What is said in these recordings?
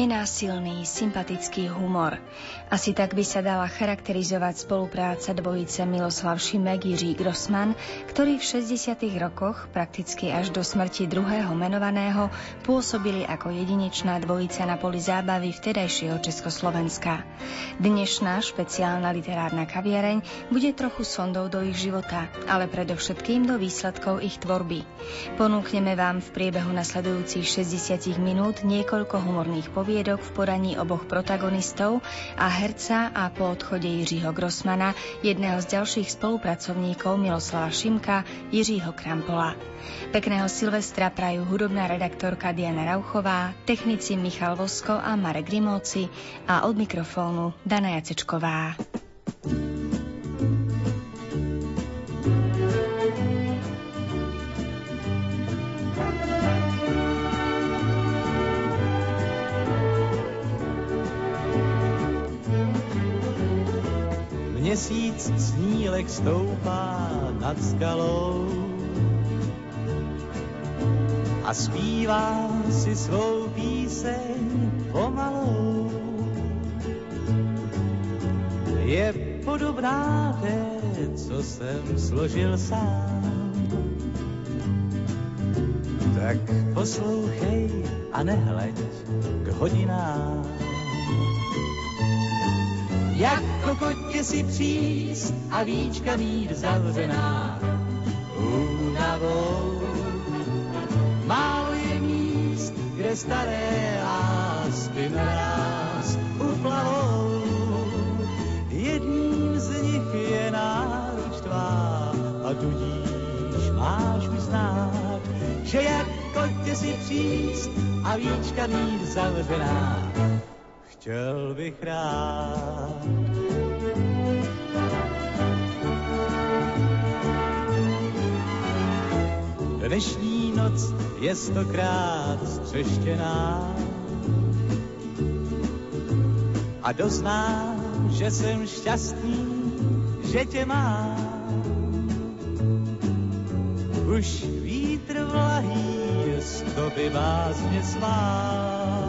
Nenásilný, sympatický humor. Asi tak by sa dala charakterizovať spolupráca dvojice Miloslav Šimek Jiří Grossman, ktorí v 60. rokoch, prakticky až do smrti druhého menovaného, pôsobili ako jedinečná dvojica na poli zábavy vtedajšieho Československa. Dnešná špeciálna literárna kaviareň bude trochu sondou do ich života, ale predovšetkým do výsledkov ich tvorby. Ponúkneme vám v priebehu nasledujúcich 60 minút niekoľko humorných poviedok v podaní oboch protagonistov a herca a po odchode Jiřího Grossmana jedného z ďalších spolupracovníkov Miloslava Šimka Jiřího Krampola. Pekného Silvestra prajú hudobná redaktorka Diana Rauchová, technici Michal Vosko a Marek Grimovci a od mikrofónu Dana Jacečková. Měsíc snílek stoupá nad skalou a zpívá si svou píseň pomalou. Je podobná té, co jsem složil sám. Tak poslouchej a nehleď k hodinám jako kotě si příst a víčka mít zavřená únavou. Málo je míst, kde staré lásky naraz uplavou. Jedním z nich je náruč tvá a tudíž máš uznát, že jak kotě si příst a víčka mít zavřená chtěl bych rád. Dnešní noc je stokrát střeštěná a doznám, že jsem šťastný, že tě mám. Už vítr vlahý stopy básně svá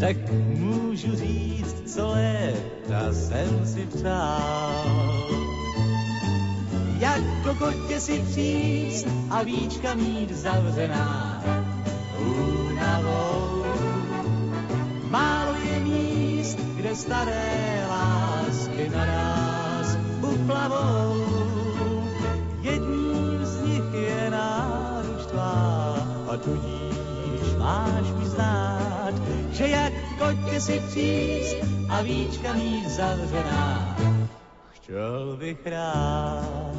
tak můžu říct, co léta jsem si přál. Jako kotě si příst a víčka mít zavřená únavou. Málo je míst, kde staré lásky na nás uplavou. Jedním z nich je náruč tvá a tudíž máš vyznát, že jak kotě si příst a víčka mít zavřená. Chtěl bych rád.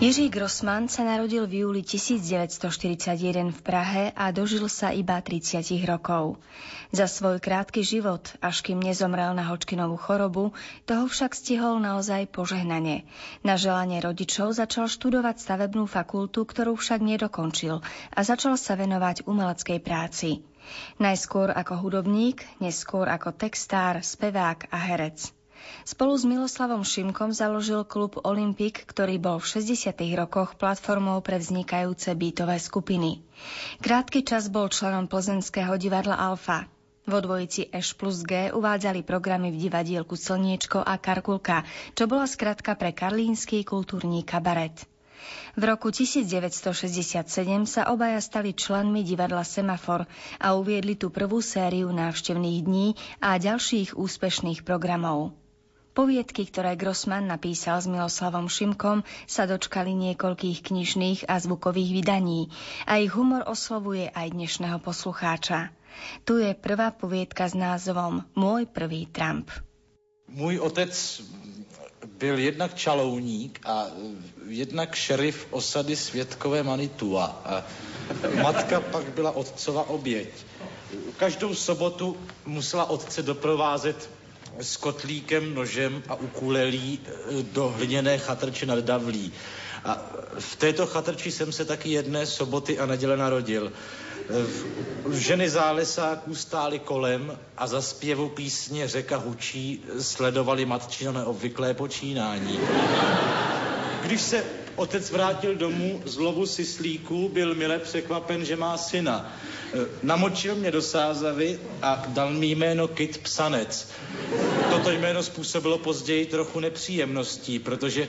Jiří Grossman sa narodil v júli 1941 v Prahe a dožil sa iba 30 rokov. Za svoj krátky život, až kým nezomrel na Hočkinovú chorobu, toho však stihol naozaj požehnanie. Na želanie rodičov začal študovať stavebnú fakultu, ktorú však nedokončil a začal sa venovať umeleckej práci. Najskôr ako hudobník, neskôr ako textár, spevák a herec. Spolu s Miloslavom Šimkom založil klub Olympik, ktorý bol v 60. rokoch platformou pre vznikajúce bytové skupiny. Krátky čas bol členom plzenského divadla Alfa. Vo dvojici Eš plus G uvádzali programy v divadielku Slniečko a Karkulka, čo bola skratka pre karlínsky kultúrny kabaret. V roku 1967 sa obaja stali členmi divadla Semafor a uviedli tu prvú sériu návštevných dní a ďalších úspešných programov. Poviedky, ktoré Grossman napísal s Miloslavom Šimkom, sa dočkali niekoľkých knižných a zvukových vydaní a ich humor oslovuje aj dnešného poslucháča. Tu je prvá poviedka s názvom Môj prvý Trump. Můj otec byl jednak čalouník a jednak šerif osady Světkové Manitua. A matka pak byla otcova oběť. Každou sobotu musela otce doprovázet s kotlíkem, nožem a ukulelí e, do hliněné chatrče nad Davlí. A v této chatrči jsem se taky jedné soboty a neděle narodil. E, ženy zálesáků stály kolem a za zpěvu písně Řeka hučí sledovali matčino neobvyklé počínání. Když se otec vrátil domů z lovu syslíků, byl mile překvapen, že má syna. E, namočil mě do sázavy a dal mi jméno Kit Psanec. Toto jméno způsobilo později trochu nepříjemností, protože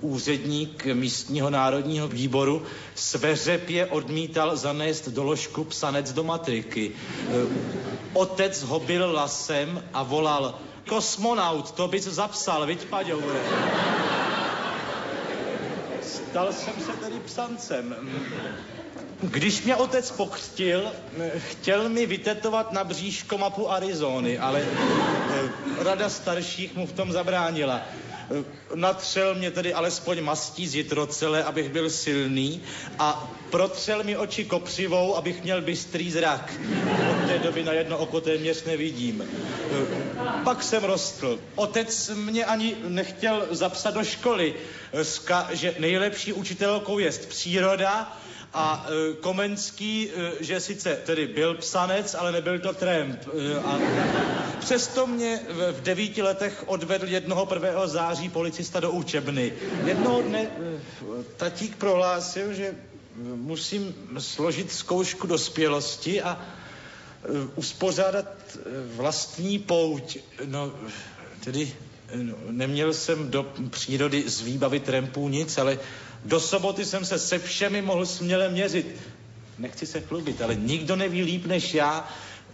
úředník místního národního výboru sveřepě odmítal zanést doložku psanec do matriky. E, otec ho byl lasem a volal kosmonaut, to bys zapsal, viď, Paďoure? Stal jsem se tedy psancem. Když mě otec pokřtil, chtěl mi vytetovat na bříško mapu Arizony, ale eh, rada starších mu v tom zabránila. Eh, natřel mě tedy alespoň mastí z jitrocele, abych byl silný a protřel mi oči kopřivou, abych měl bystrý zrak. Od té doby na jedno oko téměř nevidím. Eh, pak jsem rostl. Otec mě ani nechtěl zapsat do školy, Ska, že nejlepší učitelkou je příroda a e, Komenský, e, že sice tedy byl psanec, ale nebyl to tramp. E, a přesto mě v, v devíti letech odvedl jednoho 1. září policista do učebny. Jednoho dne e, tatík prohlásil, že musím složit zkoušku dospělosti a e, uspořádat e, vlastní pouť. No, tedy no, neměl jsem do přírody z výbavy trampů nic, ale do soboty jsem se se všemi mohl směle měřit. Nechci se chlubit, ale nikdo neví líp než já,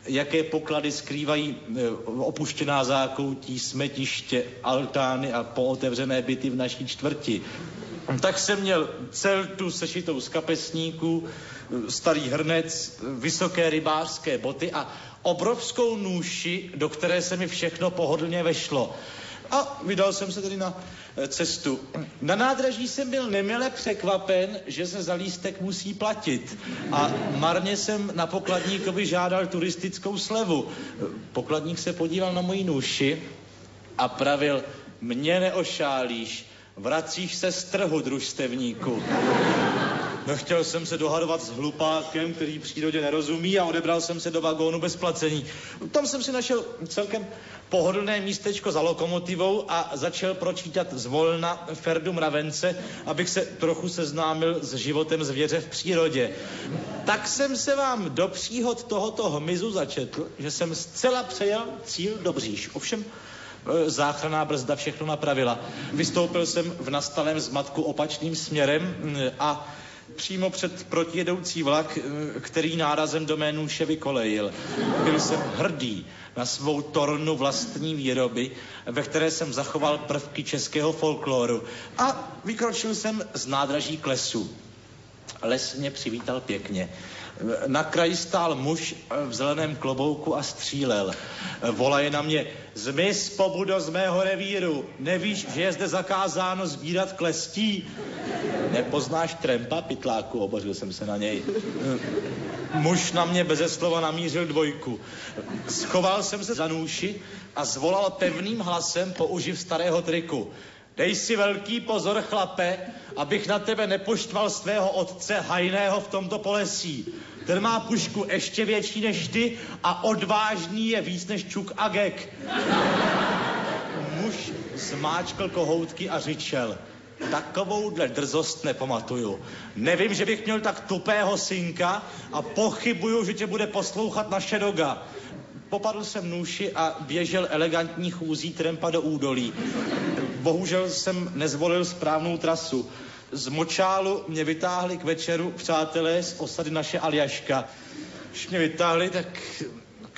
jaké poklady skrývají e, opuštěná zákoutí, smetiště, altány a pootevřené byty v naší čtvrti. Tak jsem měl celtu sešitou z kapesníků, e, starý hrnec, vysoké rybářské boty a obrovskou nůši, do které se mi všechno pohodlně vešlo. A vydal jsem se tedy na eh, cestu. Na nádraží jsem byl nemile překvapen, že se za lístek musí platit. A marně jsem na pokladníkovi žádal turistickou slevu. Pokladník se podíval na moji nůši a pravil, mě neošálíš, vracíš se z trhu, družstevníku. Nechtěl jsem se dohadovat s hlupákem, který přírodě nerozumí a odebral jsem se do vagónu bez placení. Tam jsem si našel celkem pohodlné místečko za lokomotivou a začal pročítat zvolna Ferdu Mravence, abych se trochu seznámil s životem zvěře v přírodě. Tak jsem se vám do příhod tohoto hmyzu začetl, že jsem zcela přejel cíl do bříž. Ovšem, e, záchranná brzda všechno napravila. Vystoupil jsem v nastalém zmatku opačným směrem a přímo před protijedoucí vlak, eh, který nárazem do mé nůše vykolejil. Byl jsem hrdý na svou tornu vlastní výroby, ve které jsem zachoval prvky českého folkloru a vykročil jsem z nádraží k lesu. Les mě přivítal pěkně. Na kraji stál muž v zeleném klobouku a střílel. Volaje na mě, zmiz pobudo z mého revíru, nevíš, že je zde zakázáno sbírat klestí? Nepoznáš trempa, pytláku, obořil jsem se na něj. Muž na mě beze slova namířil dvojku. Schoval jsem se za nůši a zvolal pevným hlasem, použiv starého triku. Dej si velký pozor, chlape, abych na tebe nepoštval svého otce hajného v tomto polesí. Ten má pušku ještě větší než ty a odvážný je víc než Čuk a Gek. Muž zmáčkl kohoutky a řičel. Takovouhle drzost nepamatuju. Nevím, že bych měl tak tupého synka a pochybuju, že tě bude poslouchat naše doga. Popadl jsem nůši a běžel elegantní chůzí trempa do údolí. Bohužel jsem nezvolil správnou trasu. Z močálu mě vytáhli k večeru přátelé z osady naše Aljaška. Když mě vytáhli, tak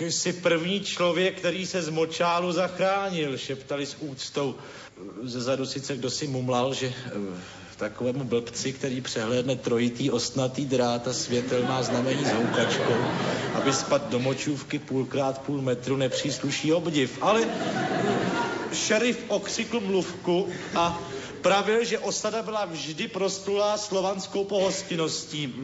jsi první člověk, který se z močálu zachránil, šeptali s úctou. Ze zadu sice kdo si mumlal, že eh, takovému blbci, který přehlédne trojitý ostnatý drát a světelná znamení s houkačkou, aby spad do močůvky půlkrát půl metru nepřísluší obdiv. Ale šerif okřikl mluvku a pravil, že osada byla vždy prostulá slovanskou pohostinností.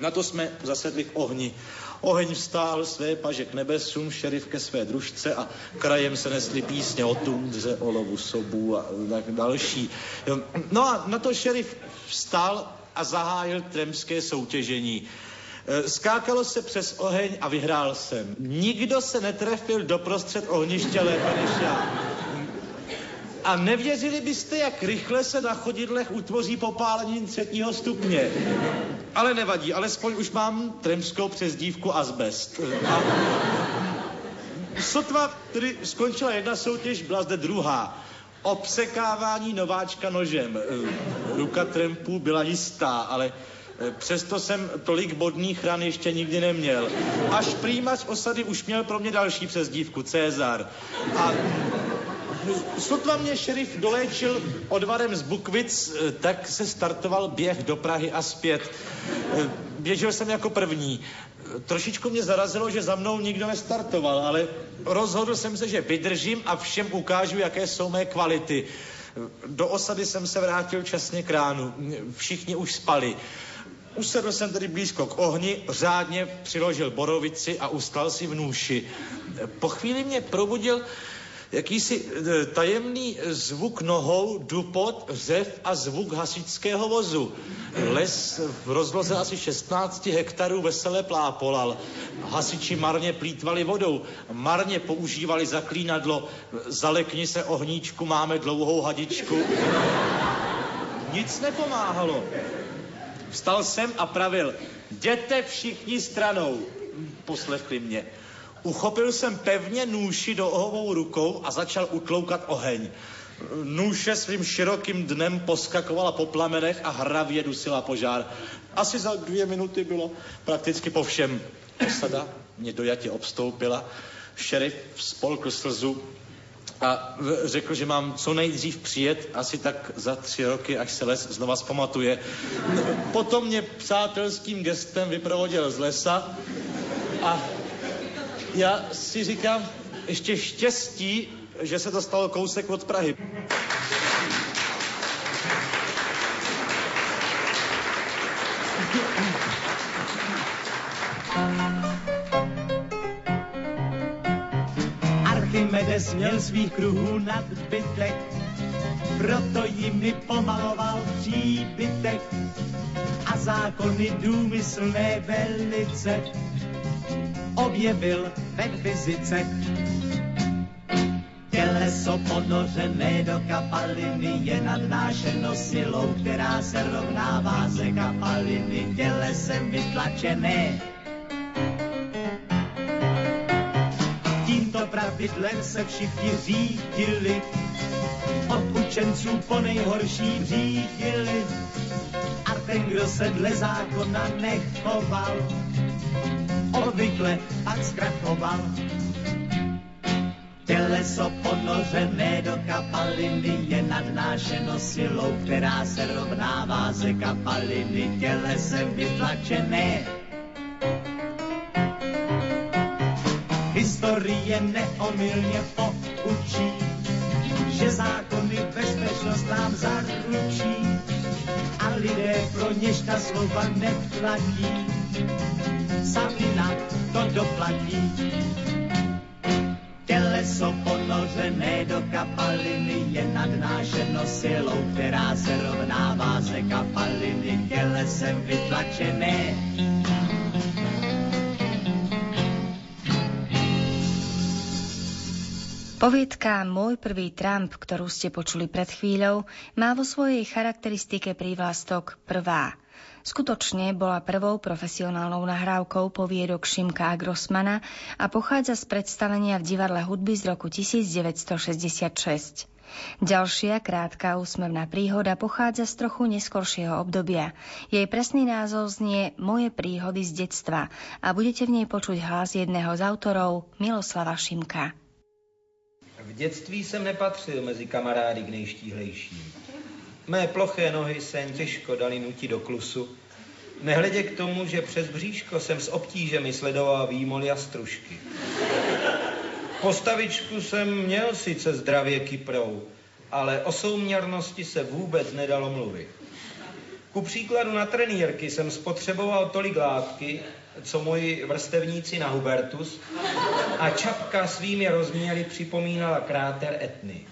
Na to jsme zasedli k ohni. Oheň vstál své paže k nebesům, šerif ke své družce a krajem se nesly písně o tundře, o lovu sobů a tak další. No a na to šerif vstal a zahájil tremské soutěžení. E, skákalo se přes oheň a vyhrál jsem. Nikdo se netrefil doprostřed ohniště lépe než já. A nevěřili byste, jak rychle se na chodidlech utvoří popálení třetího stupně. Ale nevadí, alespoň už mám tremskou přezdívku Asbest. A sotva tedy skončila jedna soutěž, byla zde druhá. Obsekávání nováčka nožem. Ruka trempů byla jistá, ale Přesto jsem tolik bodných ran ještě nikdy neměl. Až prýmač osady už měl pro mě další přezdívku, Cezar. A sotva mě šerif doléčil odvarem z Bukvic, tak se startoval běh do Prahy a zpět. Běžel jsem jako první. Trošičku mě zarazilo, že za mnou nikdo nestartoval, ale rozhodl jsem se, že vydržím a všem ukážu, jaké jsou mé kvality. Do osady jsem se vrátil časně k ránu. Všichni už spali. Usedl jsem tedy blízko k ohni, řádně přiložil borovici a ustal si v nůši. Po chvíli mě probudil jakýsi e, tajemný zvuk nohou, dupot, řev a zvuk hasičského vozu. Les v rozloze asi 16 hektarů veselé plápolal. Hasiči marně plítvali vodou, marně používali zaklínadlo. Zalekni se ohníčku, máme dlouhou hadičku. Nic nepomáhalo. Vstal jsem a pravil, jděte všichni stranou. Poslechli mě. Uchopil jsem pevně nůši do ohovou rukou a začal utloukat oheň. Nůše svým širokým dnem poskakovala po plamenech a hravě dusila požár. Asi za dvě minuty bylo prakticky po všem. Osada mě dojatě obstoupila. Šerif spolkl slzu a řekl, že mám co nejdřív přijet, asi tak za tři roky, až se les znova zpamatuje. Potom mě přátelským gestem vyprovodil z lesa a já si říkám, ještě štěstí, že se to stalo kousek od Prahy. Archimedes měl svých kruhů nadbytek, proto jimi pomaloval příbytek a zákony důmyslné velice objevil ve fyzice. Těleso ponořené do kapaliny je nadnášeno silou, která se rovná váze kapaliny tělesem vytlačené. Tímto pravidlem se všichni řídili, od učenců po nejhorší řídili. A ten, kdo se dle zákona nechoval, obvykle pak zkrachoval. Těleso ponořené do kapaliny je nadnášeno silou, která se rovnává ze kapaliny tělesem vytlačené. Historie neomylně poučí, že zákony bezpečnost nám zaručí a lidé pro něž ta slova neplatí sami na to doplatí. Těleso ponořené do kapaliny je nadnášeno silou, která se rovnává ze kapaliny tělesem vytlačené. Poviedka Môj prvý Trump, ktorú ste počuli pred chvíľou, má vo svojej charakteristike prívlastok prvá. Skutočne bola prvou profesionálnou nahrávkou poviedok Šimka a Grossmana a pochádza z predstavenia v divadle hudby z roku 1966. Ďalšia krátka úsmevná príhoda pochádza z trochu neskoršieho obdobia. Jej presný názov znie Moje príhody z detstva a budete v nej počuť hlas jedného z autorov Miloslava Šimka. V dětství jsem nepatřil mezi kamarády k nejštíhlejším. Mé ploché nohy se těžko dali nutit do klusu, nehledě k tomu, že přes bříško jsem s obtížemi sledoval výmoly a stružky. Postavičku jsem měl sice zdravě kyprou, ale o souměrnosti se vůbec nedalo mluvit. Ku příkladu na trenýrky jsem spotřeboval tolik látky, co moji vrstevníci na Hubertus a čapka svými rozměry připomínala kráter Etny.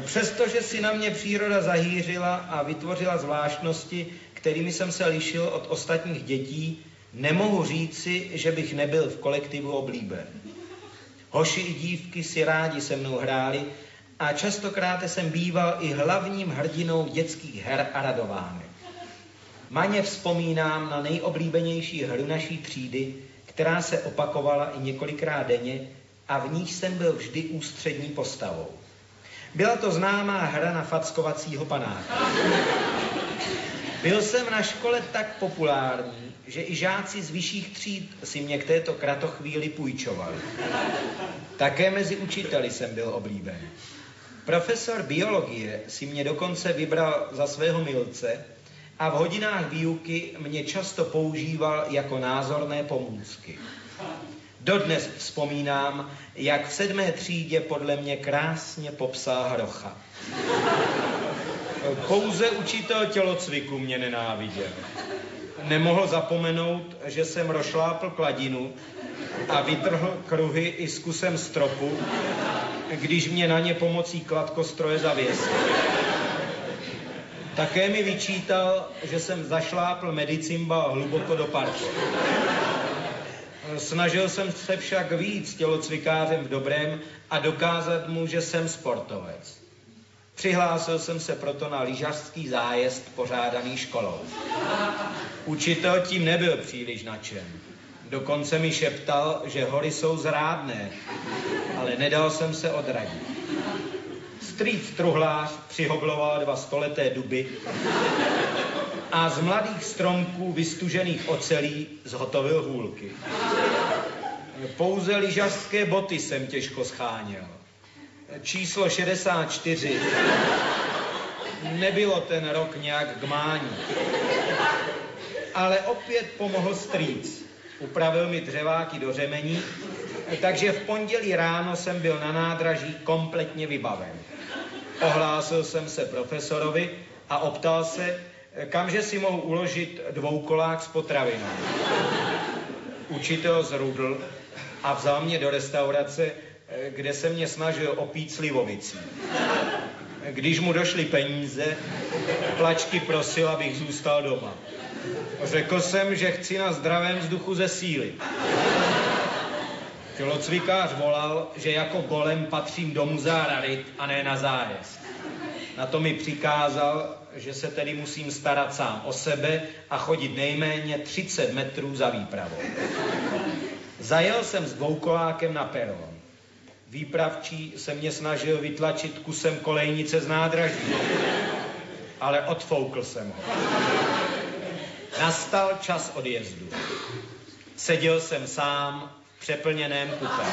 Přestože si na mě příroda zahýřila a vytvořila zvláštnosti, kterými jsem se lišil od ostatních dětí, nemohu říci, že bych nebyl v kolektivu oblíben. Hoši i dívky si rádi se mnou hráli a častokrát jsem býval i hlavním hrdinou dětských her a radovánek. Maně vzpomínám na nejoblíbenější hru naší třídy, která se opakovala i několikrát denně a v níž jsem byl vždy ústřední postavou. Byla to známá hra na fackovacího panáka. Byl jsem na škole tak populární, že i žáci z vyšších tříd si mě k této kratochvíli půjčovali. Také mezi učiteli jsem byl oblíben. Profesor biologie si mě dokonce vybral za svého milce a v hodinách výuky mě často používal jako názorné pomůcky. Dodnes vzpomínám, jak v sedmé třídě podle mě krásně popsal hrocha. Pouze učitel tělocviku mě nenáviděl. Nemohl zapomenout, že jsem rošlápl kladinu a vytrhl kruhy i s kusem stropu, když mě na ně pomocí kladkostroje zavěsil. Také mi vyčítal, že jsem zašlápl medicimba hluboko do parku. Snažil jsem se však víc tělocvikářem v dobrém a dokázat mu, že jsem sportovec. Přihlásil jsem se proto na lyžařský zájezd pořádaný školou. Učitel tím nebyl příliš nadšen. Dokonce mi šeptal, že hory jsou zrádné, ale nedal jsem se odradit. Strýc truhlář přihobloval dva stoleté duby a z mladých stromků vystužených ocelí zhotovil hůlky. Pouze lyžařské boty jsem těžko scháněl. Číslo 64 nebylo ten rok nějak k mání. Ale opět pomohl strýc. Upravil mi dřeváky do řemení, takže v pondělí ráno jsem byl na nádraží kompletně vybaven. Ohlásil jsem se profesorovi a optal se, kamže si mohu uložit dvoukolák s potravinou. Učitel zrudl a vzal mě do restaurace, kde se mě snažil opít slivovicí. Když mu došly peníze, plačky prosil, abych zůstal doma. Řekl jsem, že chci na zdravém vzduchu zesílit. Tělocvikář volal, že jako golem patřím do muzea rarit a ne na zájezd. Na to mi přikázal, že se tedy musím starat sám o sebe a chodit nejméně 30 metrů za výpravou. Zajel jsem s dvoukolákem na peron. Výpravčí se mě snažil vytlačit kusem kolejnice z nádraží, ale odfoukl jsem ho. Nastal čas odjezdu. Seděl jsem sám v přeplněném kupé.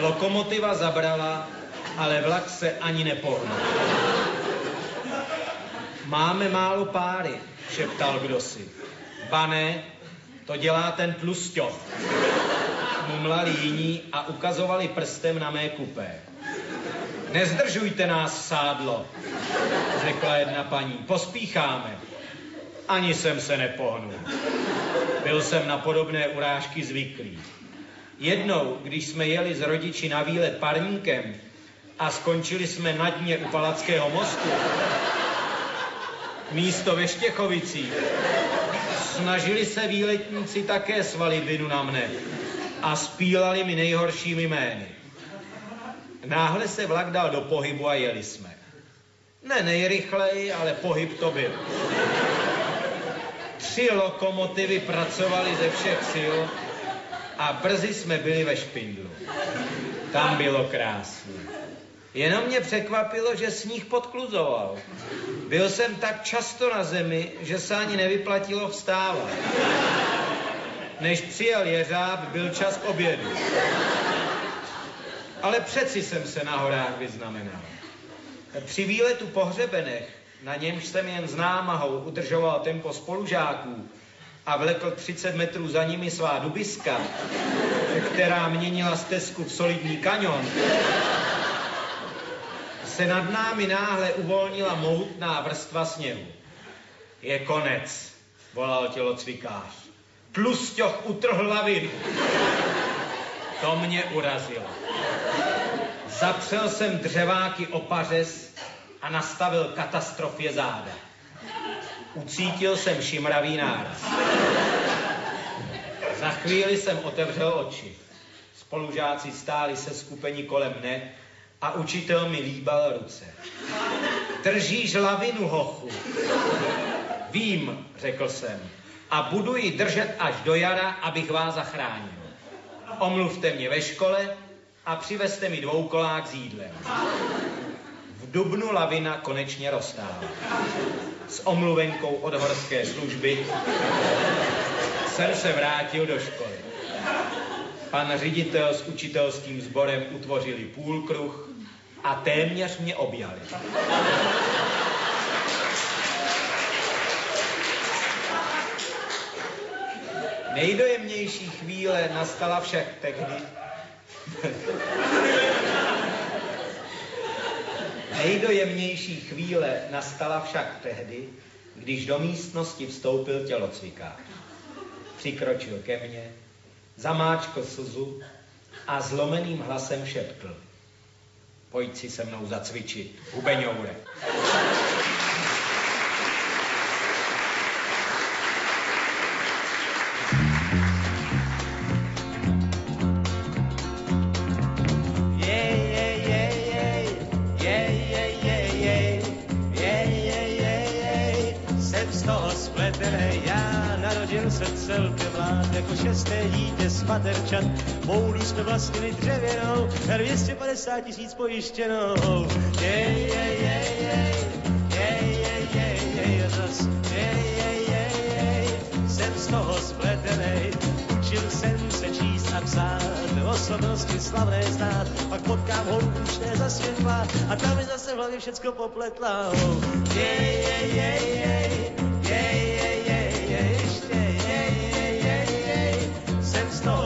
Lokomotiva zabrala, ale vlak se ani nepohnul. Máme málo páry, šeptal kdosi. Bane, to dělá ten tlusťoch. Mumlali jiní a ukazovali prstem na mé kupé. Nezdržujte nás, sádlo, řekla jedna paní. Pospícháme. Ani jsem se nepohnul. Byl jsem na podobné urážky zvyklý. Jednou, když jsme jeli s rodiči na výlet parníkem a skončili jsme na dně u Palackého mostu, místo ve Štěchovicích, snažili se výletníci také svalit vinu na mne a spílali mi nejhoršími jmény. Náhle se vlak dal do pohybu a jeli jsme. Ne nejrychleji, ale pohyb to byl. Tři lokomotivy pracovaly ze všech sil a brzy jsme byli ve Špindlu. Tam bylo krásně. Jenom mě překvapilo, že sníh podkluzoval. Byl jsem tak často na zemi, že se ani nevyplatilo vstávat. Než přijel jeřáb, byl čas obědu. Ale přeci jsem se na horách vyznamenal. Při výletu po hřebenech, na němž jsem jen s námahou udržoval tempo spolužáků a vlekl 30 metrů za nimi svá dubiska, která měnila stezku v solidní kanion, se nad námi náhle uvolnila mohutná vrstva sněhu. Je konec, volal tělocvikář. Tlusťoch utrhl lavinu. To mě urazilo. Zapřel jsem dřeváky o pařez a nastavil katastrofě záda. Ucítil jsem šimravý náraz. Za chvíli jsem otevřel oči. Spolužáci stáli se skupení kolem mne a učitel mi líbal ruce. Držíš lavinu, hochu. Vím, řekl jsem, a budu ji držet až do jara, abych vás zachránil. Omluvte mě ve škole a přivezte mi dvoukolák s jídlem. V dubnu lavina konečně roztála. S omluvenkou od horské služby jsem se vrátil do školy. Pan ředitel s učitelským sborem utvořili půlkruh a téměř mě objali. Nejdojemnější chvíle nastala však tehdy, Nejdojemnější chvíle nastala však tehdy, když do místnosti vstoupil tělocvikář. Přikročil ke mně, zamáčkl slzu a zlomeným hlasem šeptl. Pojď si se mnou zacvičit, hubeňoure. jako šesté dítě z paterčat. Moulí jsme vlastnili dřevěnou na 250 tisíc pojištěnou. Jej, jej, jej, jej, osobnosti slavné znát. Pak potkám holku, už ne za světla a tam mi zase v hlavě všecko popletla. Jej, jej, jej, jej,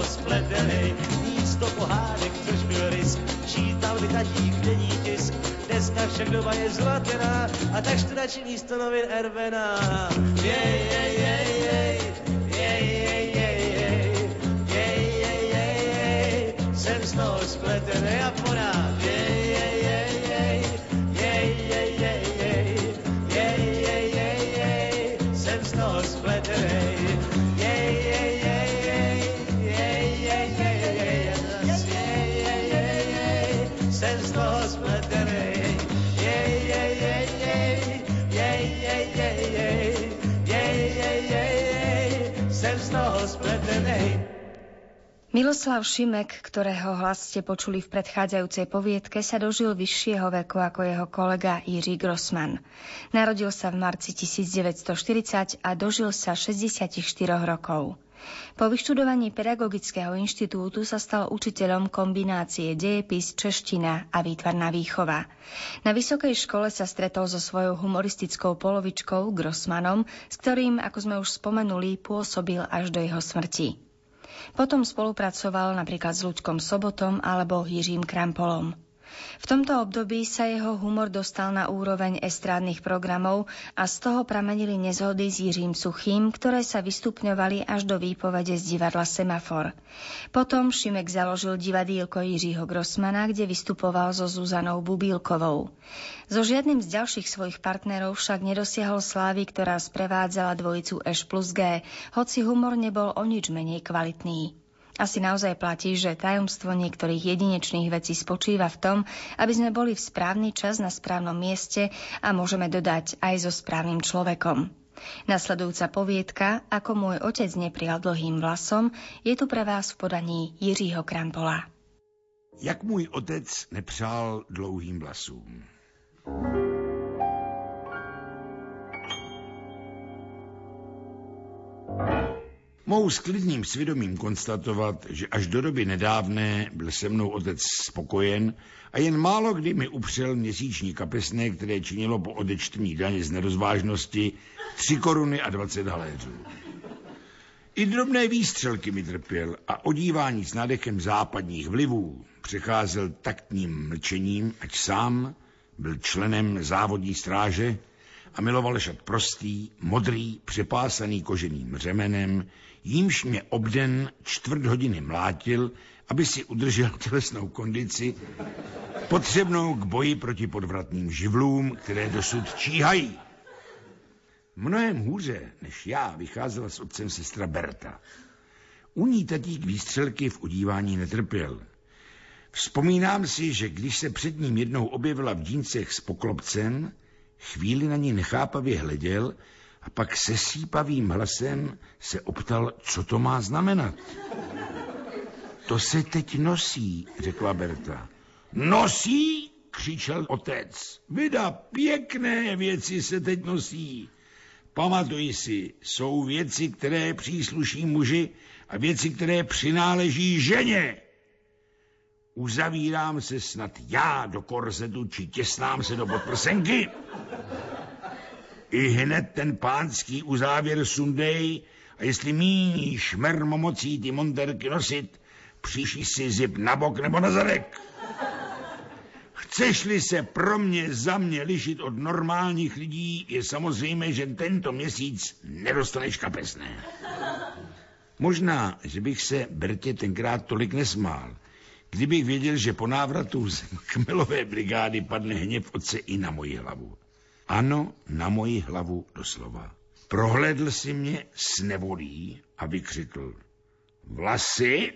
spletený, místo pohádek, což byl risk, čítal by tatík denní tisk, dneska však doba je zlatěná a tak radši místo novin ervená. Jej, jej, jej, jej, jej, jej, jej, jej, jej, jej, jej, jsem z toho spletený a Miloslav Šimek, ktorého hlas ste počuli v predchádzajúcej poviedke, sa dožil vyššieho veku ako jeho kolega Jiří Grossman. Narodil sa v marci 1940 a dožil sa 64 rokov. Po vyštudovaní Pedagogického inštitútu sa stal učiteľom kombinácie dejepis, čeština a výtvarná výchova. Na vysokej škole sa stretol so svojou humoristickou polovičkou Grossmanom, s ktorým, ako sme už spomenuli, pôsobil až do jeho smrti. Potom spolupracoval napríklad s Luďkom Sobotom alebo Jiřím Krampolom. V tomto období sa jeho humor dostal na úroveň estrádnych programov a z toho pramenili nezhody s Jiřím Suchým, ktoré sa vystupňovali až do výpovede z divadla Semafor. Potom Šimek založil divadílko Jiřího Grossmana, kde vystupoval so Zuzanou Bubílkovou. So žiadnym z ďalších svojich partnerov však nedosiahol slávy, ktorá sprevádzala dvojicu Eš plus G, hoci humor nebol o nič menej kvalitný. Asi naozaj platí, že tajomstvo niektorých jedinečných vecí spočíva v tom, aby sme boli v správny čas na správnom mieste a môžeme dodať aj so správnym človekom. Nasledujúca poviedka, ako môj otec neprijal dlhým vlasom, je tu pre vás v podaní Jiřího Krampola. Jak můj otec nepřál dlouhým vlasům. Mohu s klidným svědomím konstatovat, že až do doby nedávné byl se mnou otec spokojen a jen málo kdy mi upřel měsíční kapesné, které činilo po odečtení daně z nerozvážnosti 3 koruny a 20 haléřů. I drobné výstřelky mi trpěl a odívání s nádechem západních vlivů přecházel taktním mlčením, ať sám byl členem závodní stráže a miloval šat prostý, modrý, přepásaný koženým řemenem, jímž mě obden čtvrt hodiny mlátil, aby si udržel tělesnou kondici, potřebnou k boji proti podvratným živlům, které dosud číhají. Mnohem hůře než já vycházela s otcem sestra Berta. U ní tatík výstřelky v udívání netrpěl. Vzpomínám si, že když se před ním jednou objevila v džíncech s poklopcem, chvíli na ní nechápavě hleděl a pak se sípavým hlasem se optal, co to má znamenat. To se teď nosí, řekla Berta. Nosí? křičel otec. Vida, pěkné věci se teď nosí. Pamatuj si, jsou věci, které přísluší muži a věci, které přináleží ženě. Uzavírám se snad já do korzetu, či těsnám se do podprsenky? I hned ten pánský uzávěr sundej a jestli míníš mermomocí ty monterky nosit, příši si zip na bok nebo na zadek. Chceš-li se pro mě za mě lišit od normálních lidí, je samozřejmé, že tento měsíc nedostaneš kapesné. Možná, že bych se Bertě tenkrát tolik nesmál, kdybych věděl, že po návratu z kmelové brigády padne hněv otce i na moji hlavu. Ano, na moji hlavu doslova. Prohlédl si mě s nevolí a vykřikl. Vlasy?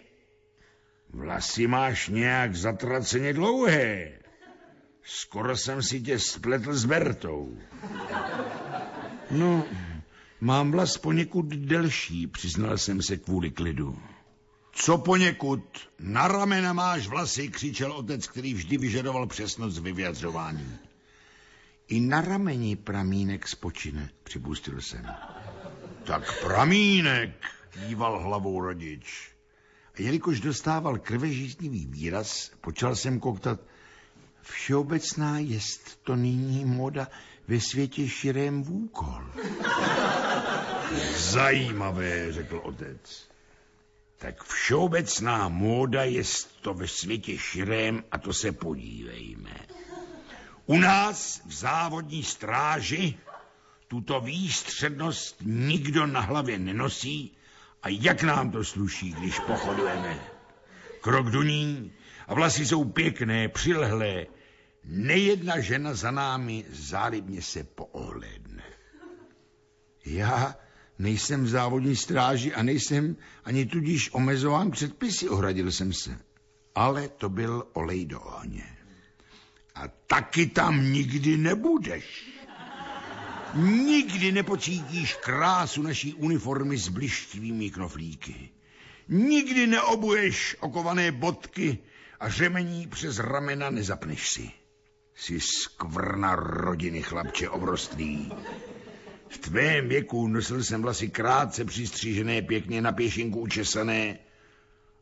Vlasy máš nějak zatraceně dlouhé. Skoro jsem si tě spletl s Bertou. No, mám vlas poněkud delší, přiznal jsem se kvůli klidu. Co poněkud? Na ramena máš vlasy, křičel otec, který vždy vyžadoval přesnost vyjadřování. I na rameni pramínek spočine, připustil jsem. Tak pramínek, kýval hlavou rodič. A jelikož dostával krvežíznivý výraz, počal jsem koktat, všeobecná jest to nyní moda ve světě širém vůkol. Zajímavé, řekl otec. Tak všeobecná móda je to ve světě širém a to se podívejme. U nás v závodní stráži tuto výstřednost nikdo na hlavě nenosí a jak nám to sluší, když pochodujeme. Krok do ní a vlasy jsou pěkné, přilehlé. Nejedna žena za námi zálibně se poohlédne. Já nejsem v závodní stráži a nejsem ani tudíž omezován předpisy, ohradil jsem se. Ale to byl olej do ohně. A taky tam nikdy nebudeš. Nikdy nepocítíš krásu naší uniformy s blištivými knoflíky. Nikdy neobuješ okované bodky a řemení přes ramena nezapneš si. Jsi skvrna rodiny, chlapče obrostlý. V tvém věku nosil jsem vlasy krátce přistřížené, pěkně na pěšinku učesané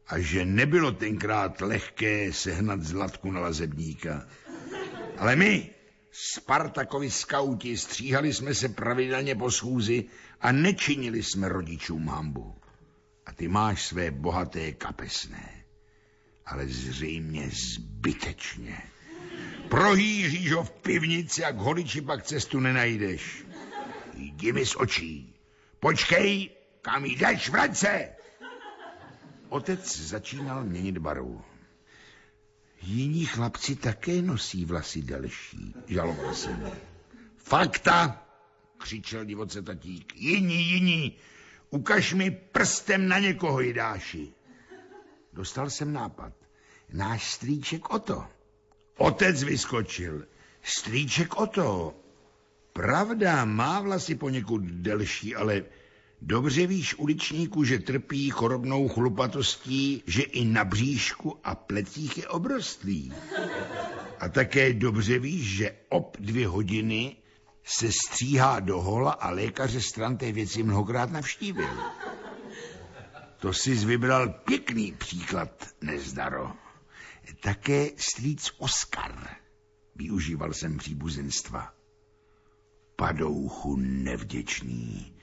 a že nebylo tenkrát lehké sehnat zlatku na lazebníka. Ale my, Spartakovi skauti, stříhali jsme se pravidelně po schůzi a nečinili jsme rodičům hambu. A ty máš své bohaté kapesné, ale zřejmě zbytečně. Prohýříš ho v pivnici a k holiči pak cestu nenajdeš. Jdi mi z očí. Počkej, kam jdeš, vrať se! Otec začínal měnit barvu. Jiní chlapci také nosí vlasy delší, žaloval jsem. Fakta, křičel divoce tatík. Jiní, jiní, ukaž mi prstem na někoho, Jidáši. Dostal jsem nápad. Náš strýček Oto. Otec vyskočil. Strýček Oto. Pravda, má vlasy poněkud delší, ale Dobře víš, uličníku, že trpí chorobnou chlupatostí, že i na bříšku a plecích je obrostlý. A také dobře víš, že ob dvě hodiny se stříhá do hola a lékaře stran té věci mnohokrát navštívil. To jsi vybral pěkný příklad, nezdaro. Také strýc Oskar. Využíval jsem příbuzenstva. Padouchu nevděčný.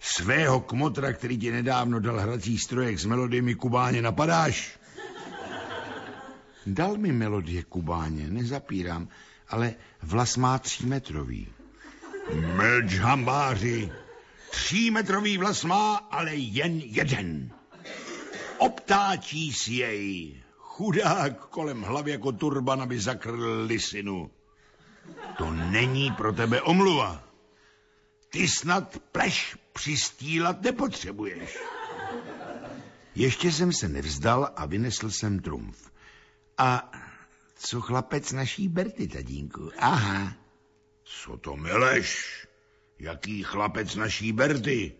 Svého kmotra, který ti nedávno dal hrací strojek s melodiemi Kubáně, napadáš? Dal mi melodie Kubáně, nezapírám, ale vlas má třímetrový. Mlč, hambáři, třímetrový vlas má, ale jen jeden. Obtáčí si jej. Chudák kolem hlavy jako turban, aby zakrl lisinu. To není pro tebe omluva. Ty snad pleš přistílat nepotřebuješ. Ještě jsem se nevzdal a vynesl jsem trumf. A co chlapec naší Berty, tadínku? Aha. Co to mileš? Jaký chlapec naší Berty?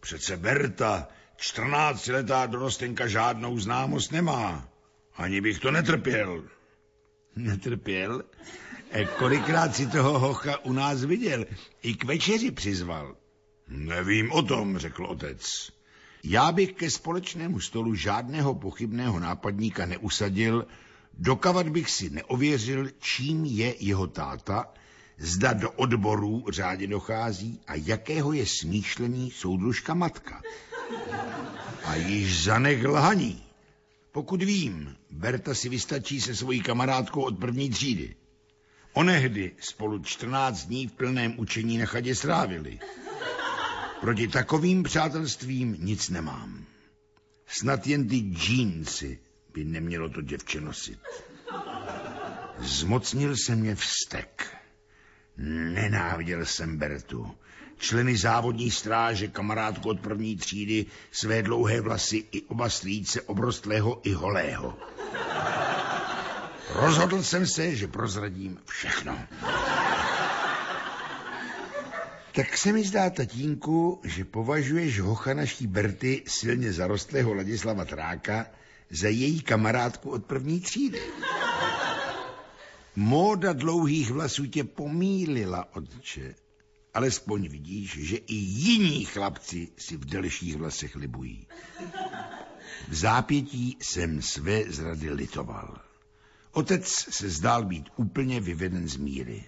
Přece Berta, čtrnáctiletá dorostenka žádnou známost nemá. Ani bych to netrpěl. Netrpěl? E, kolikrát si toho hocha u nás viděl? I k večeři přizval. Nevím o tom, řekl otec. Já bych ke společnému stolu žádného pochybného nápadníka neusadil, dokavat bych si neověřil, čím je jeho táta, zda do odborů řádně dochází a jakého je smýšlený soudružka matka. A již zanech lhaní. Pokud vím, Berta si vystačí se svojí kamarádkou od první třídy. Onehdy spolu 14 dní v plném učení na chadě strávili. Proti takovým přátelstvím nic nemám. Snad jen ty džínsy by nemělo to děvče nosit. Zmocnil se mě vztek. Nenáviděl jsem Bertu. Členy závodní stráže, kamarádku od první třídy, své dlouhé vlasy i oba strýce obrostlého i holého. Rozhodl jsem se, že prozradím všechno. Tak se mi zdá, tatínku, že považuješ hocha naší Berty silně zarostlého Ladislava Tráka za její kamarádku od první třídy. Móda dlouhých vlasů tě pomílila, otče. Alespoň vidíš, že i jiní chlapci si v delších vlasech libují. V zápětí jsem své zrady litoval. Otec se zdál být úplně vyveden z míry.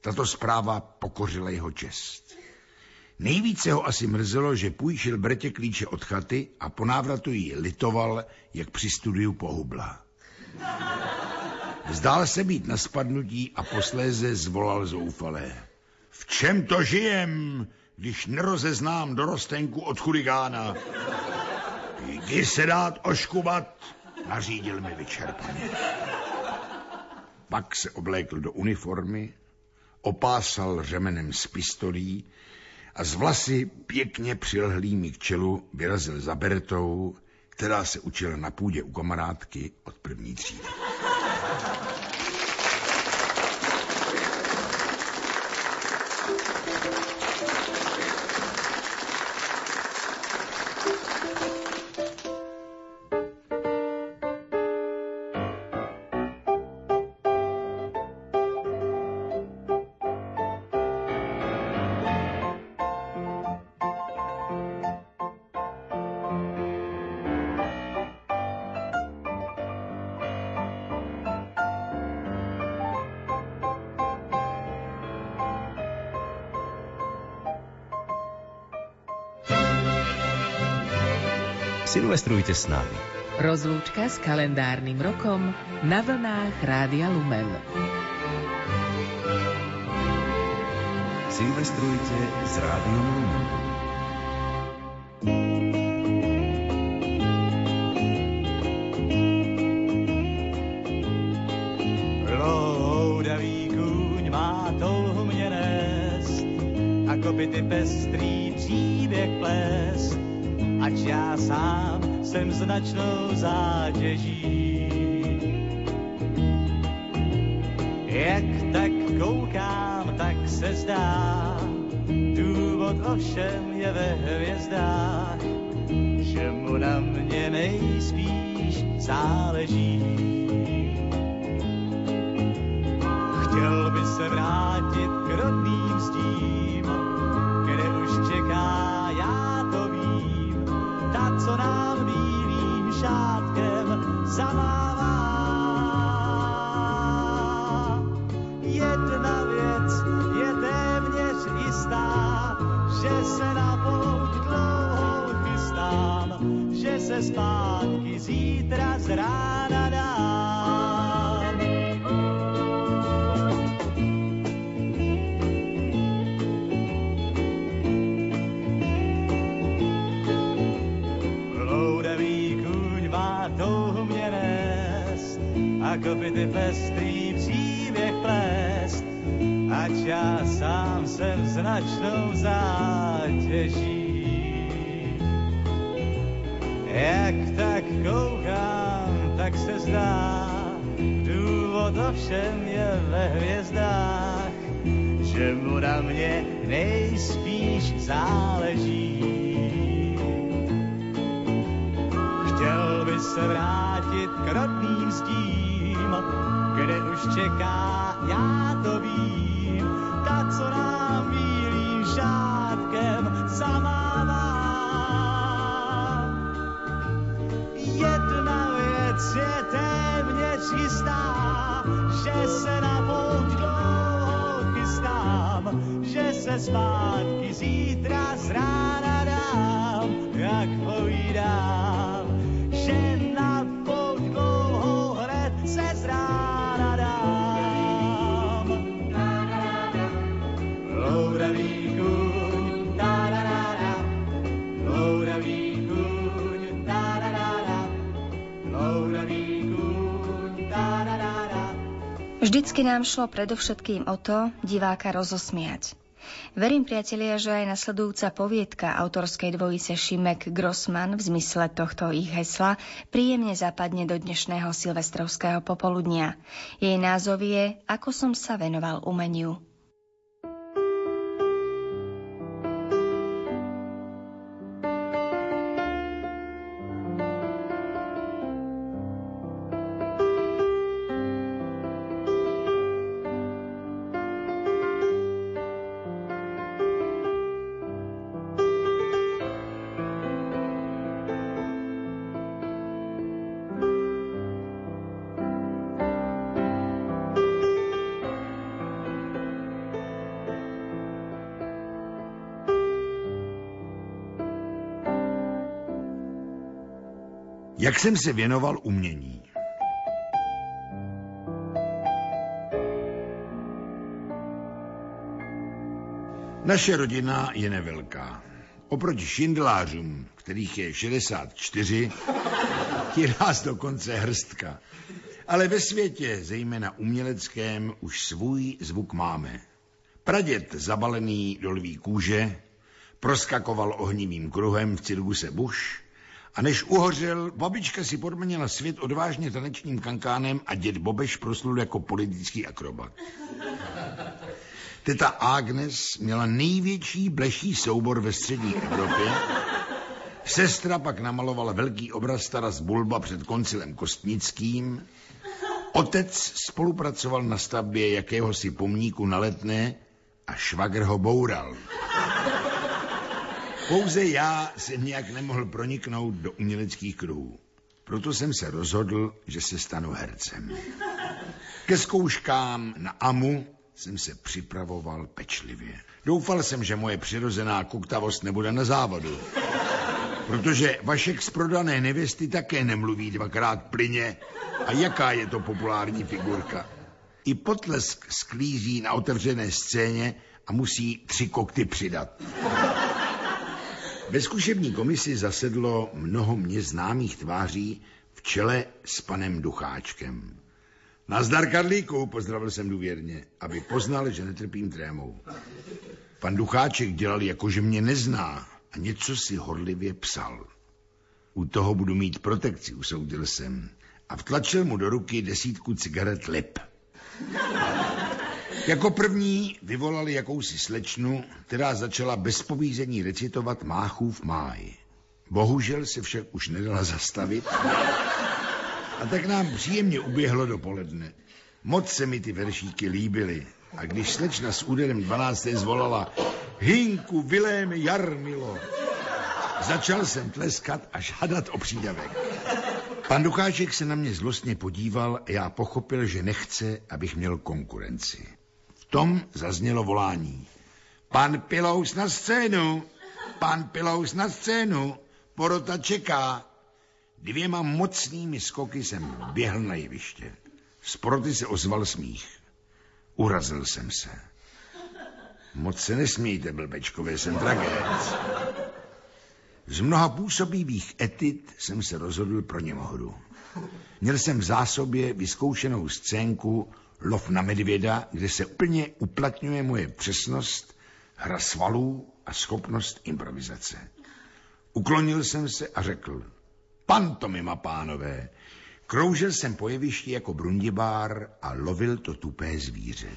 Tato zpráva pokořila jeho čest. Nejvíce ho asi mrzelo, že půjčil Bretě klíče od chaty a po návratu ji litoval, jak při studiu pohubla. Zdál se být na spadnutí a posléze zvolal zoufalé. V čem to žijem, když nerozeznám dorostenku od chuligána? Jdi se dát oškubat, nařídil mi vyčerpaně. Pak se oblékl do uniformy, opásal řemenem z pistolí a z vlasy pěkně přilhlými k čelu vyrazil za Bertou, která se učila na půdě u kamarádky od první třídy. Silvestrujte s nami. Rozlúčka s kalendárnym rokom na vlnách Rádia Lumen. Silvestrujte s Rádiom Lumen. Loudavý kůň má touhu mě nést, ako by ty pestrý já sám jsem značnou zátěží. Jak tak koukám, tak se zdá, důvod ovšem je ve hvězdách, že mu na mě nejspíš záleží. Značnou zátěží. Jak tak koukám, tak se zdá, důvod ovšem je ve hvězdách, že mu na mě nejspíš záleží. Se vrátit k rodným zdím, kde už čeká, já to vím, ta, co nám bílým šátkem zamává. Jedna věc je téměř jistá, že se na pouť dlouho chystám, že se zpátky zítra z rána dám, jak povídám, Vždycky nám šlo predovšetkým o to diváka rozosmiať. Verím, priatelia, že aj nasledujúca poviedka autorskej dvojice Šimek Grossman v zmysle tohto ich hesla príjemne zapadne do dnešného silvestrovského popoludnia. Jej názov je Ako som sa venoval umeniu. Jak jsem se věnoval umění? Naše rodina je nevelká. Oproti šindlářům, kterých je 64, je nás dokonce hrstka. Ale ve světě, zejména uměleckém, už svůj zvuk máme. Praděd zabalený do lví kůže, proskakoval ohnivým kruhem v cirkuse Bush a než uhořel, babička si podmanila svět odvážně tanečním kankánem a děd Bobeš proslul jako politický akrobat. Teta Agnes měla největší bleší soubor ve střední Evropě. Sestra pak namalovala velký obraz Taras Bulba před koncilem Kostnickým. Otec spolupracoval na stavbě jakéhosi pomníku na letné a švagr ho boural. Pouze já jsem nějak nemohl proniknout do uměleckých kruhů. Proto jsem se rozhodl, že se stanu hercem. Ke zkouškám na AMU jsem se připravoval pečlivě. Doufal jsem, že moje přirozená kuktavost nebude na závodu. Protože Vašek z prodané nevěsty také nemluví dvakrát plyně. A jaká je to populární figurka? I potlesk sklízí na otevřené scéně a musí tři kokty přidat. Ve zkušební komisi zasedlo mnoho mě známých tváří v čele s panem Ducháčkem. Nazdar Karlíku, pozdravil jsem důvěrně, aby poznal, že netrpím trémou. Pan Ducháček dělal jako, že mě nezná a něco si horlivě psal. U toho budu mít protekci, usoudil jsem a vtlačil mu do ruky desítku cigaret lip. Jako první vyvolali jakousi slečnu, která začala bez povízení recitovat Máchův máj. Bohužel se však už nedala zastavit a tak nám příjemně uběhlo dopoledne. Moc se mi ty veršíky líbily. A když slečna s úderem 12. zvolala Hinku, Viléme, Jarmilo, začal jsem tleskat a žádat o přídavek. Pan Ducháček se na mě zlostně podíval a já pochopil, že nechce, abych měl konkurenci. Tom zaznělo volání. Pan Pilous na scénu, pan Pilous na scénu, porota čeká. Dvěma mocnými skoky jsem běhl na jeviště. Z poroty se ozval smích. Urazil jsem se. Moc se nesmějte, blbečkové, jsem tragéc. Z mnoha působivých etit jsem se rozhodl pro němohru. Měl jsem v zásobě vyzkoušenou scénku Lov na medvěda, kde se plně uplatňuje moje přesnost, hra svalů a schopnost improvizace. Uklonil jsem se a řekl, Pantomima, pánové. Kroužil jsem po jevišti jako brundibár a lovil to tupé zvíře.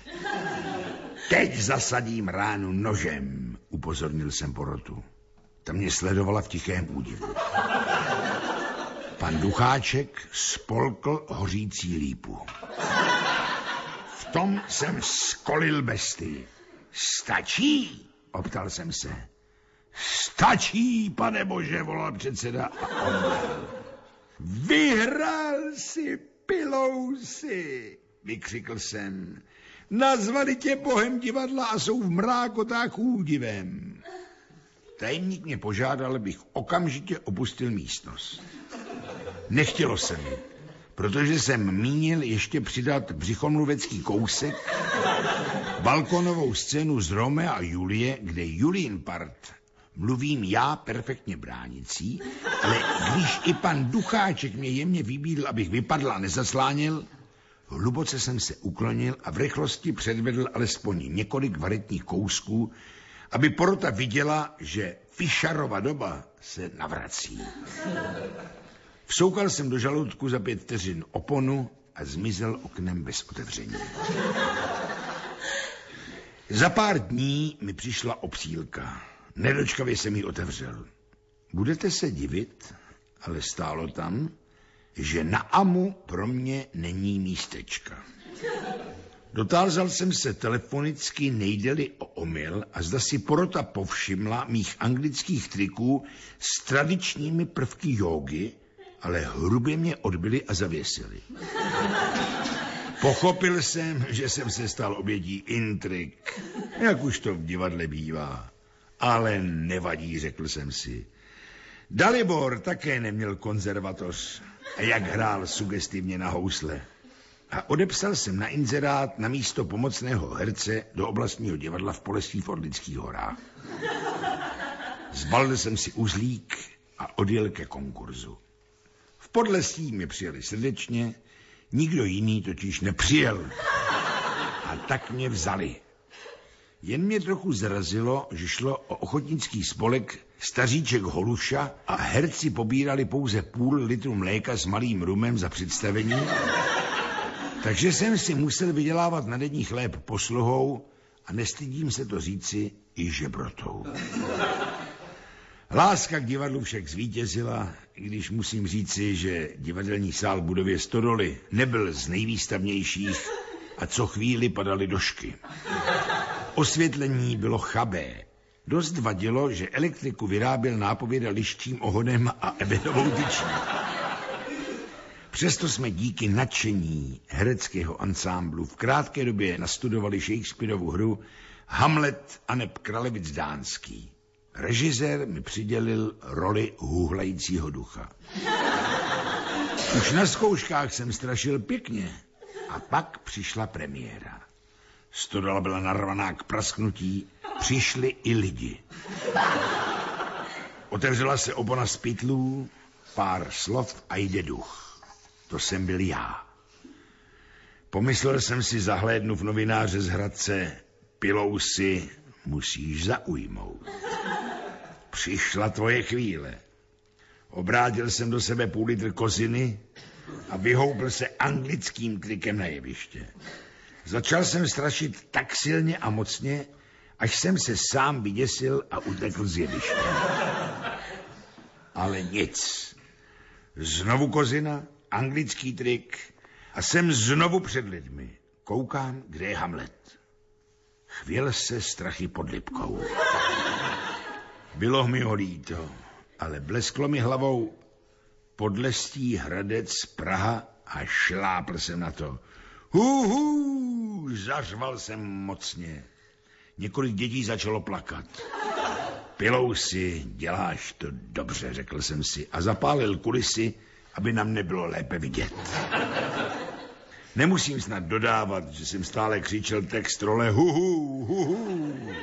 Teď zasadím ránu nožem, upozornil jsem porotu. Ta mě sledovala v tichém údivu. Pan Ducháček spolkl hořící lípu. Tom jsem skolil besty. Stačí? Optal jsem se. Stačí, pane bože, volal předseda a omlel. Vyhrál si, pilousi, vykřikl jsem. Nazvali tě bohem divadla a jsou v mrákotách údivem. Tajemník mě požádal, abych okamžitě opustil místnost. Nechtělo se mi, protože jsem mínil ještě přidat břichomluvecký kousek, balkonovou scénu z Rome a Julie, kde Julien part mluvím já perfektně bránicí, ale když i pan Ducháček mě jemně vybídl, abych vypadl a nezasláněl, hluboce jsem se uklonil a v rychlosti předvedl alespoň několik varetních kousků, aby porota viděla, že Fischerova doba se navrací. Vsoukal jsem do žaludku za pět vteřin oponu a zmizel oknem bez otevření. Za pár dní mi přišla obsílka. Nedočkavě jsem ji otevřel. Budete se divit, ale stálo tam, že na Amu pro mě není místečka. Dotázal jsem se telefonicky, nejdeli o omyl a zda si porota povšimla mých anglických triků s tradičními prvky jógy, ale hrubě mě odbyli a zavěsili. Pochopil jsem, že jsem se stal obětí intrik, jak už to v divadle bývá. Ale nevadí, řekl jsem si. Dalibor také neměl konzervatoř jak hrál sugestivně na housle. A odepsal jsem na inzerát na místo pomocného herce do oblastního divadla v Polesí v Orlických horách. Zbalil jsem si uzlík a odjel ke konkurzu. Podlesí mi přijeli srdečně, nikdo jiný totiž nepřijel. A tak mě vzali. Jen mě trochu zrazilo, že šlo o ochotnický spolek Staříček Holuša a herci pobírali pouze půl litru mléka s malým rumem za představení, takže jsem si musel vydělávat na denní chléb posluhou a nestydím se to říci i žebrotou. Láska k divadlu však zvítězila, i když musím říci, že divadelní sál v budově Stodoly nebyl z nejvýstavnějších a co chvíli padaly došky. Osvětlení bylo chabé. Dost vadilo, že elektriku vyráběl nápověda lištím ohonem a ebenovou tyčí. Přesto jsme díky nadšení hereckého ansámblu v krátké době nastudovali Shakespeareovu hru Hamlet a neb Kralevic Dánský. Režisér mi přidělil roli hůhlajícího ducha. Už na zkouškách jsem strašil pěkně a pak přišla premiéra. Stodola byla narvaná k prasknutí, přišli i lidi. Otevřela se opona z pytlů, pár slov a jde duch. To jsem byl já. Pomyslel jsem si, zahlédnu v novináře z Hradce, pilou si musíš zaujmout. Přišla tvoje chvíle. Obrátil jsem do sebe půl litr koziny a vyhoupil se anglickým trikem na jeviště. Začal jsem strašit tak silně a mocně, až jsem se sám vyděsil a utekl z jeviště. Ale nic. Znovu kozina, anglický trik a jsem znovu před lidmi. Koukám, kde je Hamlet. Chvěl se strachy pod lipkou. Bylo mi ho líto, ale blesklo mi hlavou podlestí Hradec, Praha a šlápl jsem na to. Huhu, zařval jsem mocně. Několik dětí začalo plakat. Pilou si, děláš to dobře, řekl jsem si a zapálil kulisy, aby nám nebylo lépe vidět. Nemusím snad dodávat, že jsem stále křičel text role huhu, huhu.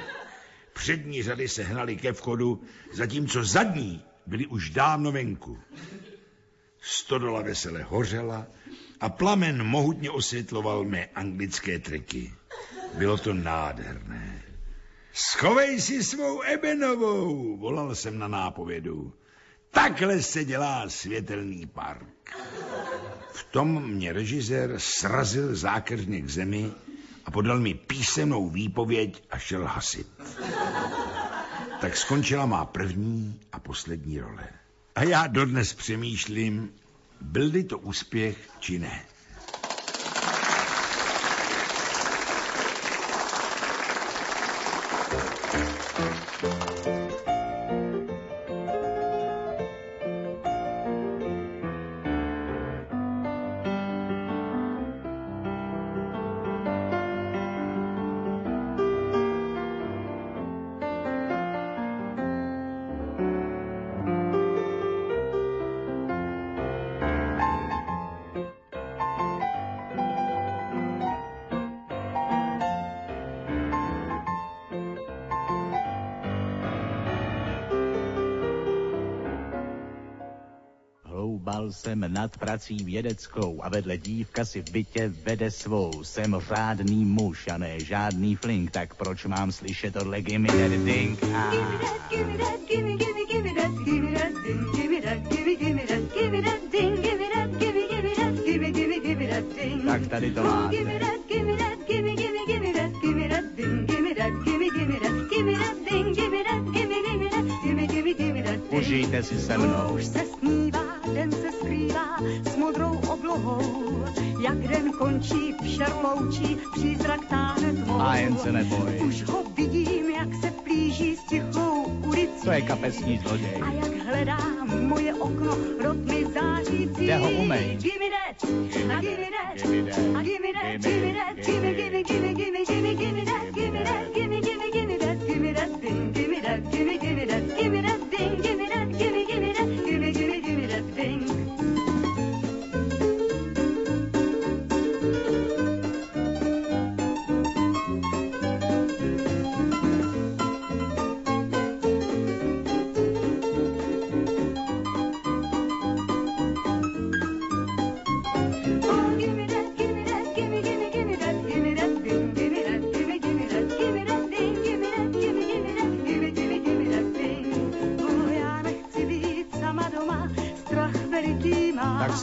Přední řady se hnali ke vchodu, zatímco zadní byli už dávno venku. Stodola vesele hořela a plamen mohutně osvětloval mé anglické triky. Bylo to nádherné. Schovej si svou Ebenovou, volal jsem na nápovědu. Takhle se dělá světelný park. Tom mě režisér srazil zákeřně k zemi a podal mi písemnou výpověď a šel hasit. Tak skončila má první a poslední role. A já dodnes přemýšlím, byl to úspěch či ne. Prací vědeckou a vedle dívka si v bytě vede svou. Jsem řádný muž a ne žádný flink, tak proč mám slyšet tohle gimme that ding? Ah. Tak tady to máte. Užijte si se mnou. Už se s modrou oblohou. Jak den končí v šerloučí, přízrak táhne tvou. A jen se neboj. Už ho vidím, jak se plíží s tichou ulicí. To je kapesní zloděj. A jak hledá moje okno, rod mi zářící. Jde ho umej. Gimme that, a gimme that, a gimme that, gimme that, gimme, gimme, gimme, gimme, gimme,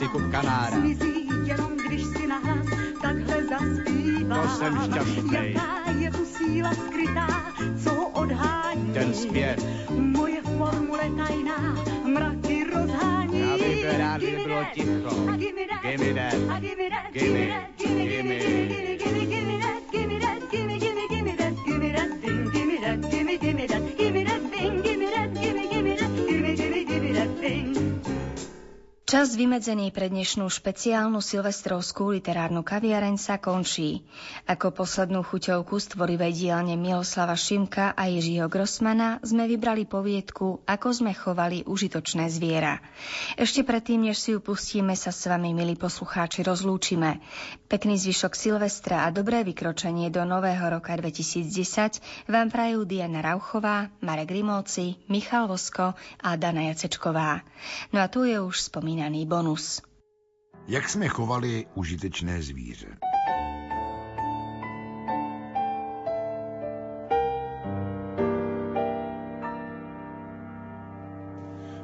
kup kanára. Zmizí jenom, když si nahlas takhle zaspívá. To jsem šťastnej. Jaká je tu síla skrytá, Vymedzený pre dnešnú špeciálnu silvestrovskú literárnu kaviareň sa končí. Ako poslednú chuťovku z tvorivej dielne Miloslava Šimka a Jiřího Grossmana sme vybrali poviedku Ako sme chovali užitočné zviera. Ešte predtým, než si ju pustíme, sa s vami, milí poslucháči, rozlúčime. Pekný zvyšok Silvestra a dobré vykročenie do nového roka 2010 vám prajú Diana Rauchová, Marek Rimóci, Michal Vosko a Dana Jacečková. No a tu je už spomínaný bonus. Jak jsme chovali užitečné zvíře?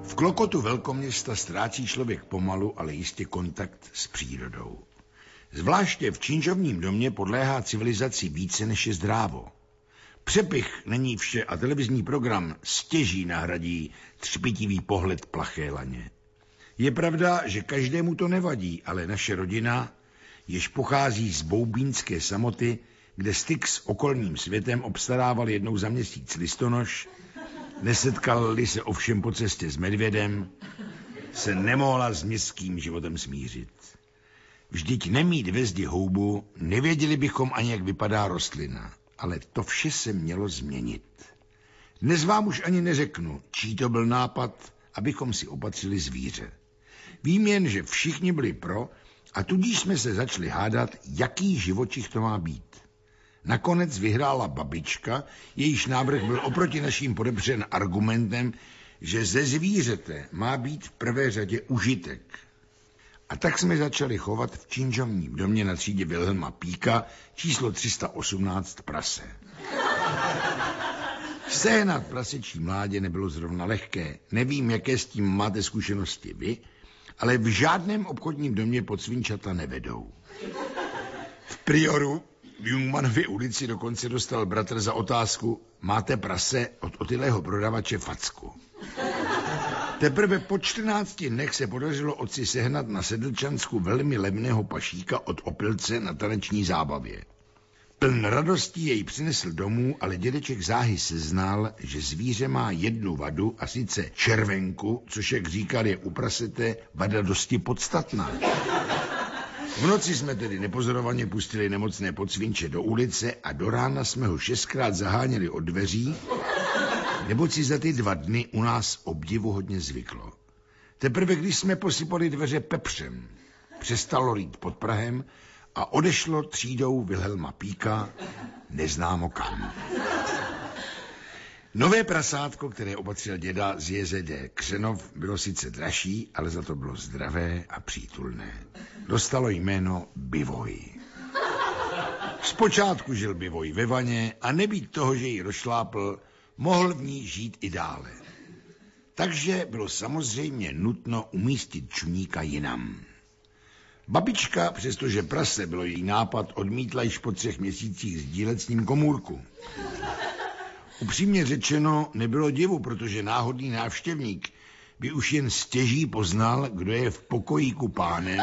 V klokotu velkoměsta ztrácí člověk pomalu, ale jistě kontakt s přírodou. Zvláště v činžovním domě podléhá civilizaci více než je zdrávo. Přepich není vše a televizní program stěží nahradí třpitivý pohled plaché laně. Je pravda, že každému to nevadí, ale naše rodina, jež pochází z boubínské samoty, kde styk s okolním světem obstarával jednou za měsíc listonoš, nesetkali se ovšem po cestě s medvědem, se nemohla s městským životem smířit. Vždyť nemít ve zdi houbu, nevěděli bychom ani, jak vypadá rostlina, ale to vše se mělo změnit. Dnes vám už ani neřeknu, čí to byl nápad, abychom si opatřili zvíře. Vím jen, že všichni byli pro a tudíž jsme se začali hádat, jaký živočich to má být. Nakonec vyhrála babička, jejíž návrh byl oproti naším podepřen argumentem, že ze zvířete má být v prvé řadě užitek. A tak jsme začali chovat v činžovním domě na třídě Wilhelma Píka číslo 318 prase. Sehnat prasečí mládě nebylo zrovna lehké. Nevím, jaké s tím máte zkušenosti vy, ale v žádném obchodním domě pod svinčata nevedou. V Prioru v Jungmanově ulici dokonce dostal bratr za otázku máte prase od otilého prodavače Facku. Teprve po 14 dnech se podařilo otci sehnat na Sedlčansku velmi levného pašíka od opilce na taneční zábavě. Pln radostí jej přinesl domů, ale dědeček záhy seznal, že zvíře má jednu vadu, a sice červenku, což, jak říkal, je u prasete vada dosti podstatná. V noci jsme tedy nepozorovaně pustili nemocné podsvinče do ulice a do rána jsme ho šestkrát zaháněli od dveří, neboť si za ty dva dny u nás obdivu hodně zvyklo. Teprve když jsme posypali dveře pepřem, přestalo rýt pod Prahem a odešlo třídou Wilhelma Píka neznámo kam. Nové prasátko, které opatřil děda z JZD Křenov, bylo sice dražší, ale za to bylo zdravé a přítulné. Dostalo jméno Bivoj. Zpočátku žil Bivoj ve vaně a nebýt toho, že ji rozšlápl, mohl v ní žít i dále. Takže bylo samozřejmě nutno umístit čuníka jinam. Babička, přestože prase bylo její nápad, odmítla již po třech měsících sdílet s ním komůrku. Upřímně řečeno, nebylo divu, protože náhodný návštěvník by už jen stěží poznal, kdo je v pokojíku pánem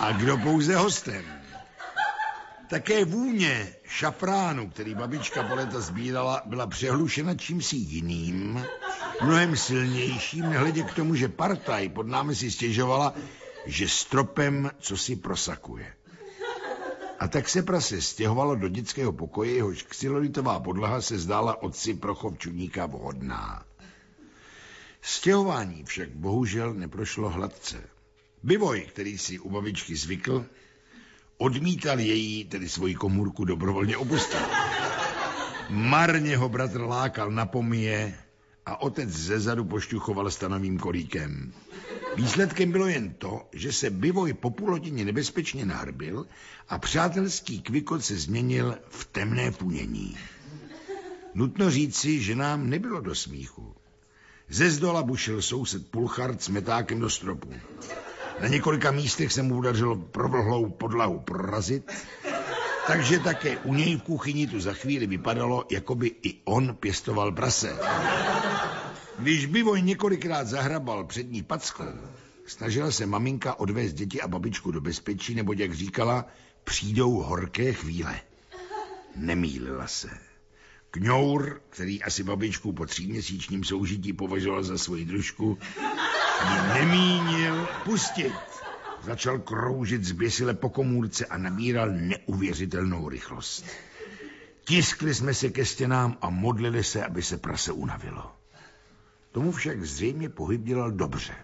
a kdo pouze hostem. Také vůně šafránu, který babička po léta sbírala, byla přehlušena čímsi jiným, mnohem silnějším, nehledě k tomu, že partaj pod námi si stěžovala, že stropem co si prosakuje. A tak se prase stěhovalo do dětského pokoje, jehož xylolitová podlaha se zdála otci pro chov čudníka vhodná. Stěhování však bohužel neprošlo hladce. Bivoj, který si u babičky zvykl, odmítal její, tedy svoji komůrku, dobrovolně opustit. Marně ho bratr lákal na pomije a otec zezadu pošťuchoval stanovým kolíkem. Výsledkem bylo jen to, že se Bivoj po půl hodině nebezpečně nahrbil a přátelský kvikot se změnil v temné punění. Nutno říci, že nám nebylo do smíchu. Ze zdola bušil soused Pulchard s metákem do stropu. Na několika místech se mu udařilo provlhlou podlahu prorazit, takže také u něj v kuchyni tu za chvíli vypadalo, jako by i on pěstoval prase. Když Bivoj několikrát zahrabal přední packou, snažila se maminka odvést děti a babičku do bezpečí, nebo jak říkala, přijdou horké chvíle. Nemýlila se. Kňour, který asi babičku po tříměsíčním soužití považoval za svoji družku, ji nemínil pustit. Začal kroužit zběsile po komůrce a nabíral neuvěřitelnou rychlost. Tiskli jsme se ke stěnám a modlili se, aby se prase unavilo. Tomu však zřejmě pohyb dělal dobře.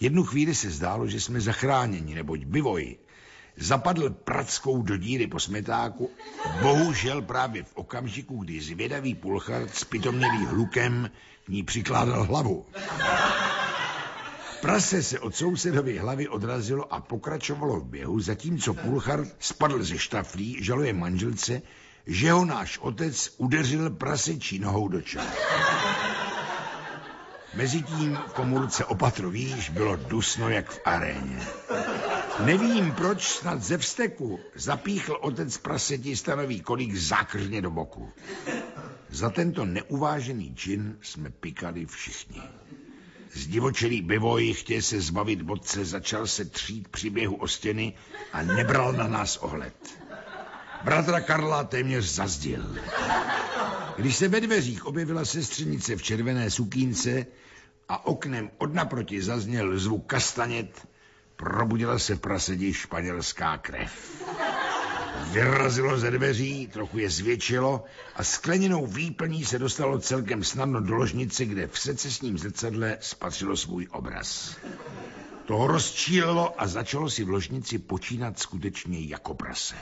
Jednu chvíli se zdálo, že jsme zachráněni, neboť Bivoj zapadl prackou do díry po smetáku, bohužel právě v okamžiku, kdy zvědavý pulchard s pitomnělý hlukem k ní přikládal hlavu. Prase se od sousedovy hlavy odrazilo a pokračovalo v běhu, zatímco Pulchard spadl ze štaflí, žaluje manželce, že ho náš otec udeřil prasečí nohou do čela. Mezitím v komůrce opatru výš bylo dusno jak v aréně. Nevím, proč snad ze vsteku zapíchl otec prasetí stanový kolík zákržně do boku. Za tento neuvážený čin jsme pikali všichni. Zdivočelý bivoj chtěl se zbavit bodce, začal se třít při běhu o stěny a nebral na nás ohled. Bratra Karla téměř zazdil. Když se ve dveřích objevila sestřenice v červené sukínce a oknem od naproti zazněl zvuk kastanět, probudila se prasedí španělská krev. Vyrazilo ze dveří, trochu je zvětšilo a skleněnou výplní se dostalo celkem snadno do ložnice, kde v secesním zrcadle spatřilo svůj obraz. To rozčílilo a začalo si v ložnici počínat skutečně jako prase.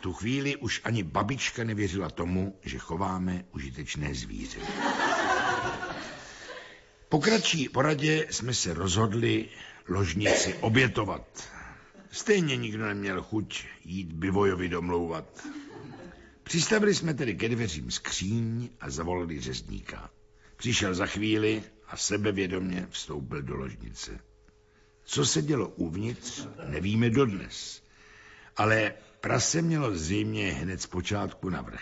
V tu chvíli už ani babička nevěřila tomu, že chováme užitečné zvíře. Po kratší poradě jsme se rozhodli ložnici obětovat. Stejně nikdo neměl chuť jít Bivojovi domlouvat. Přistavili jsme tedy ke dveřím skříň a zavolali řezníka. Přišel za chvíli a sebevědomě vstoupil do ložnice. Co se dělo uvnitř, nevíme dodnes. Ale prase mělo zřejmě hned z počátku navrh.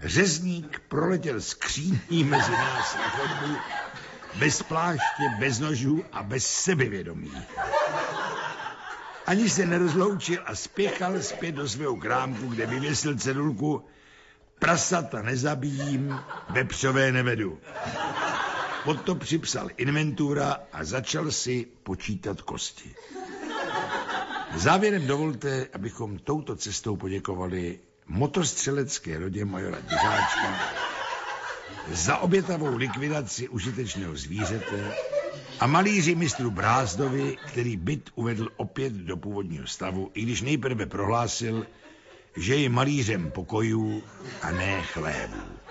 Řezník proletěl skříní mezi nás na chodbu, bez pláště, bez nožů a bez sebevědomí. Ani se nerozloučil a spěchal zpět do svého krámku, kde vyvěsil cedulku Prasata nezabijím, vepřové nevedu. Pod to připsal inventura a začal si počítat kosti. Závěrem dovolte, abychom touto cestou poděkovali motostřelecké rodě majora Děřáčka za obětavou likvidaci užitečného zvířete a malíři mistru Brázdovi, který byt uvedl opět do původního stavu, i když nejprve prohlásil, že je malířem pokojů a ne chlévů.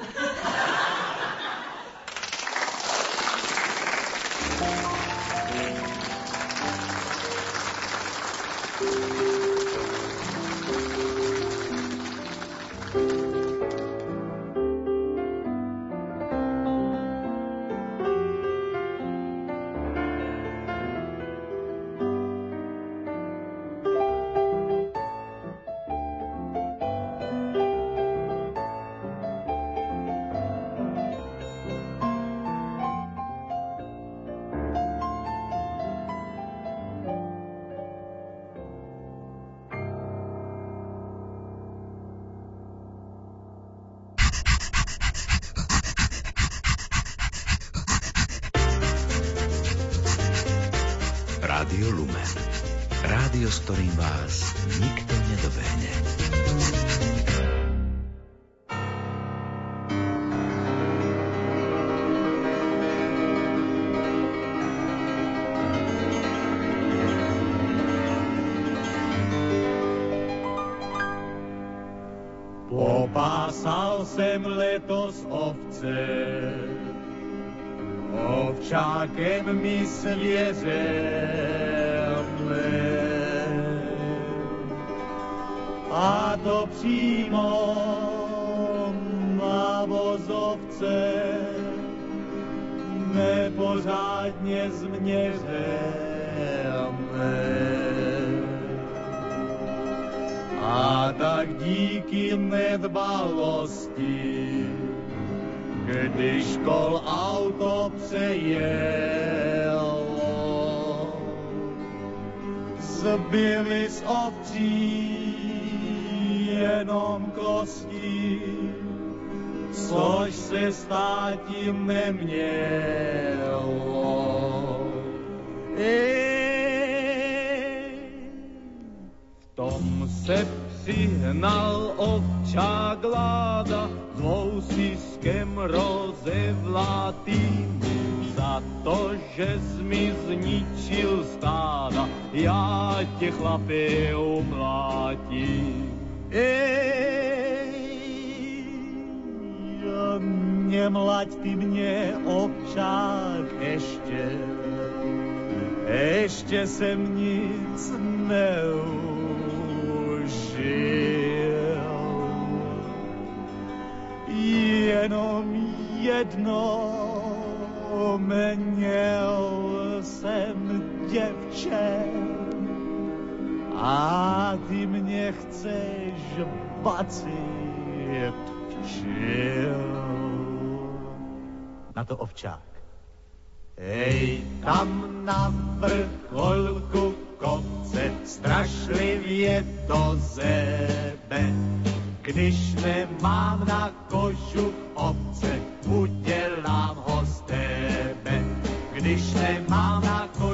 Zbyly z ovcí jenom kosti, což se stát tím nemělo. Ej, v tom se přihnal ovčák láda, dvou siskem rozevlatým, za to, že jsi mi zničil stáda, já tě chlape umlátím. Ej, nemlaď ty mě ovčák ještě, ještě jsem nic neužil. Jenom jedno měl jsem děvče. A ty mě chceš bacit včil. Na to ovčák. Hej, tam na vrcholku kopce strašlivě to zebe. Když nemám na kožu obce, udělám ho z tebe. Když nemám na kožu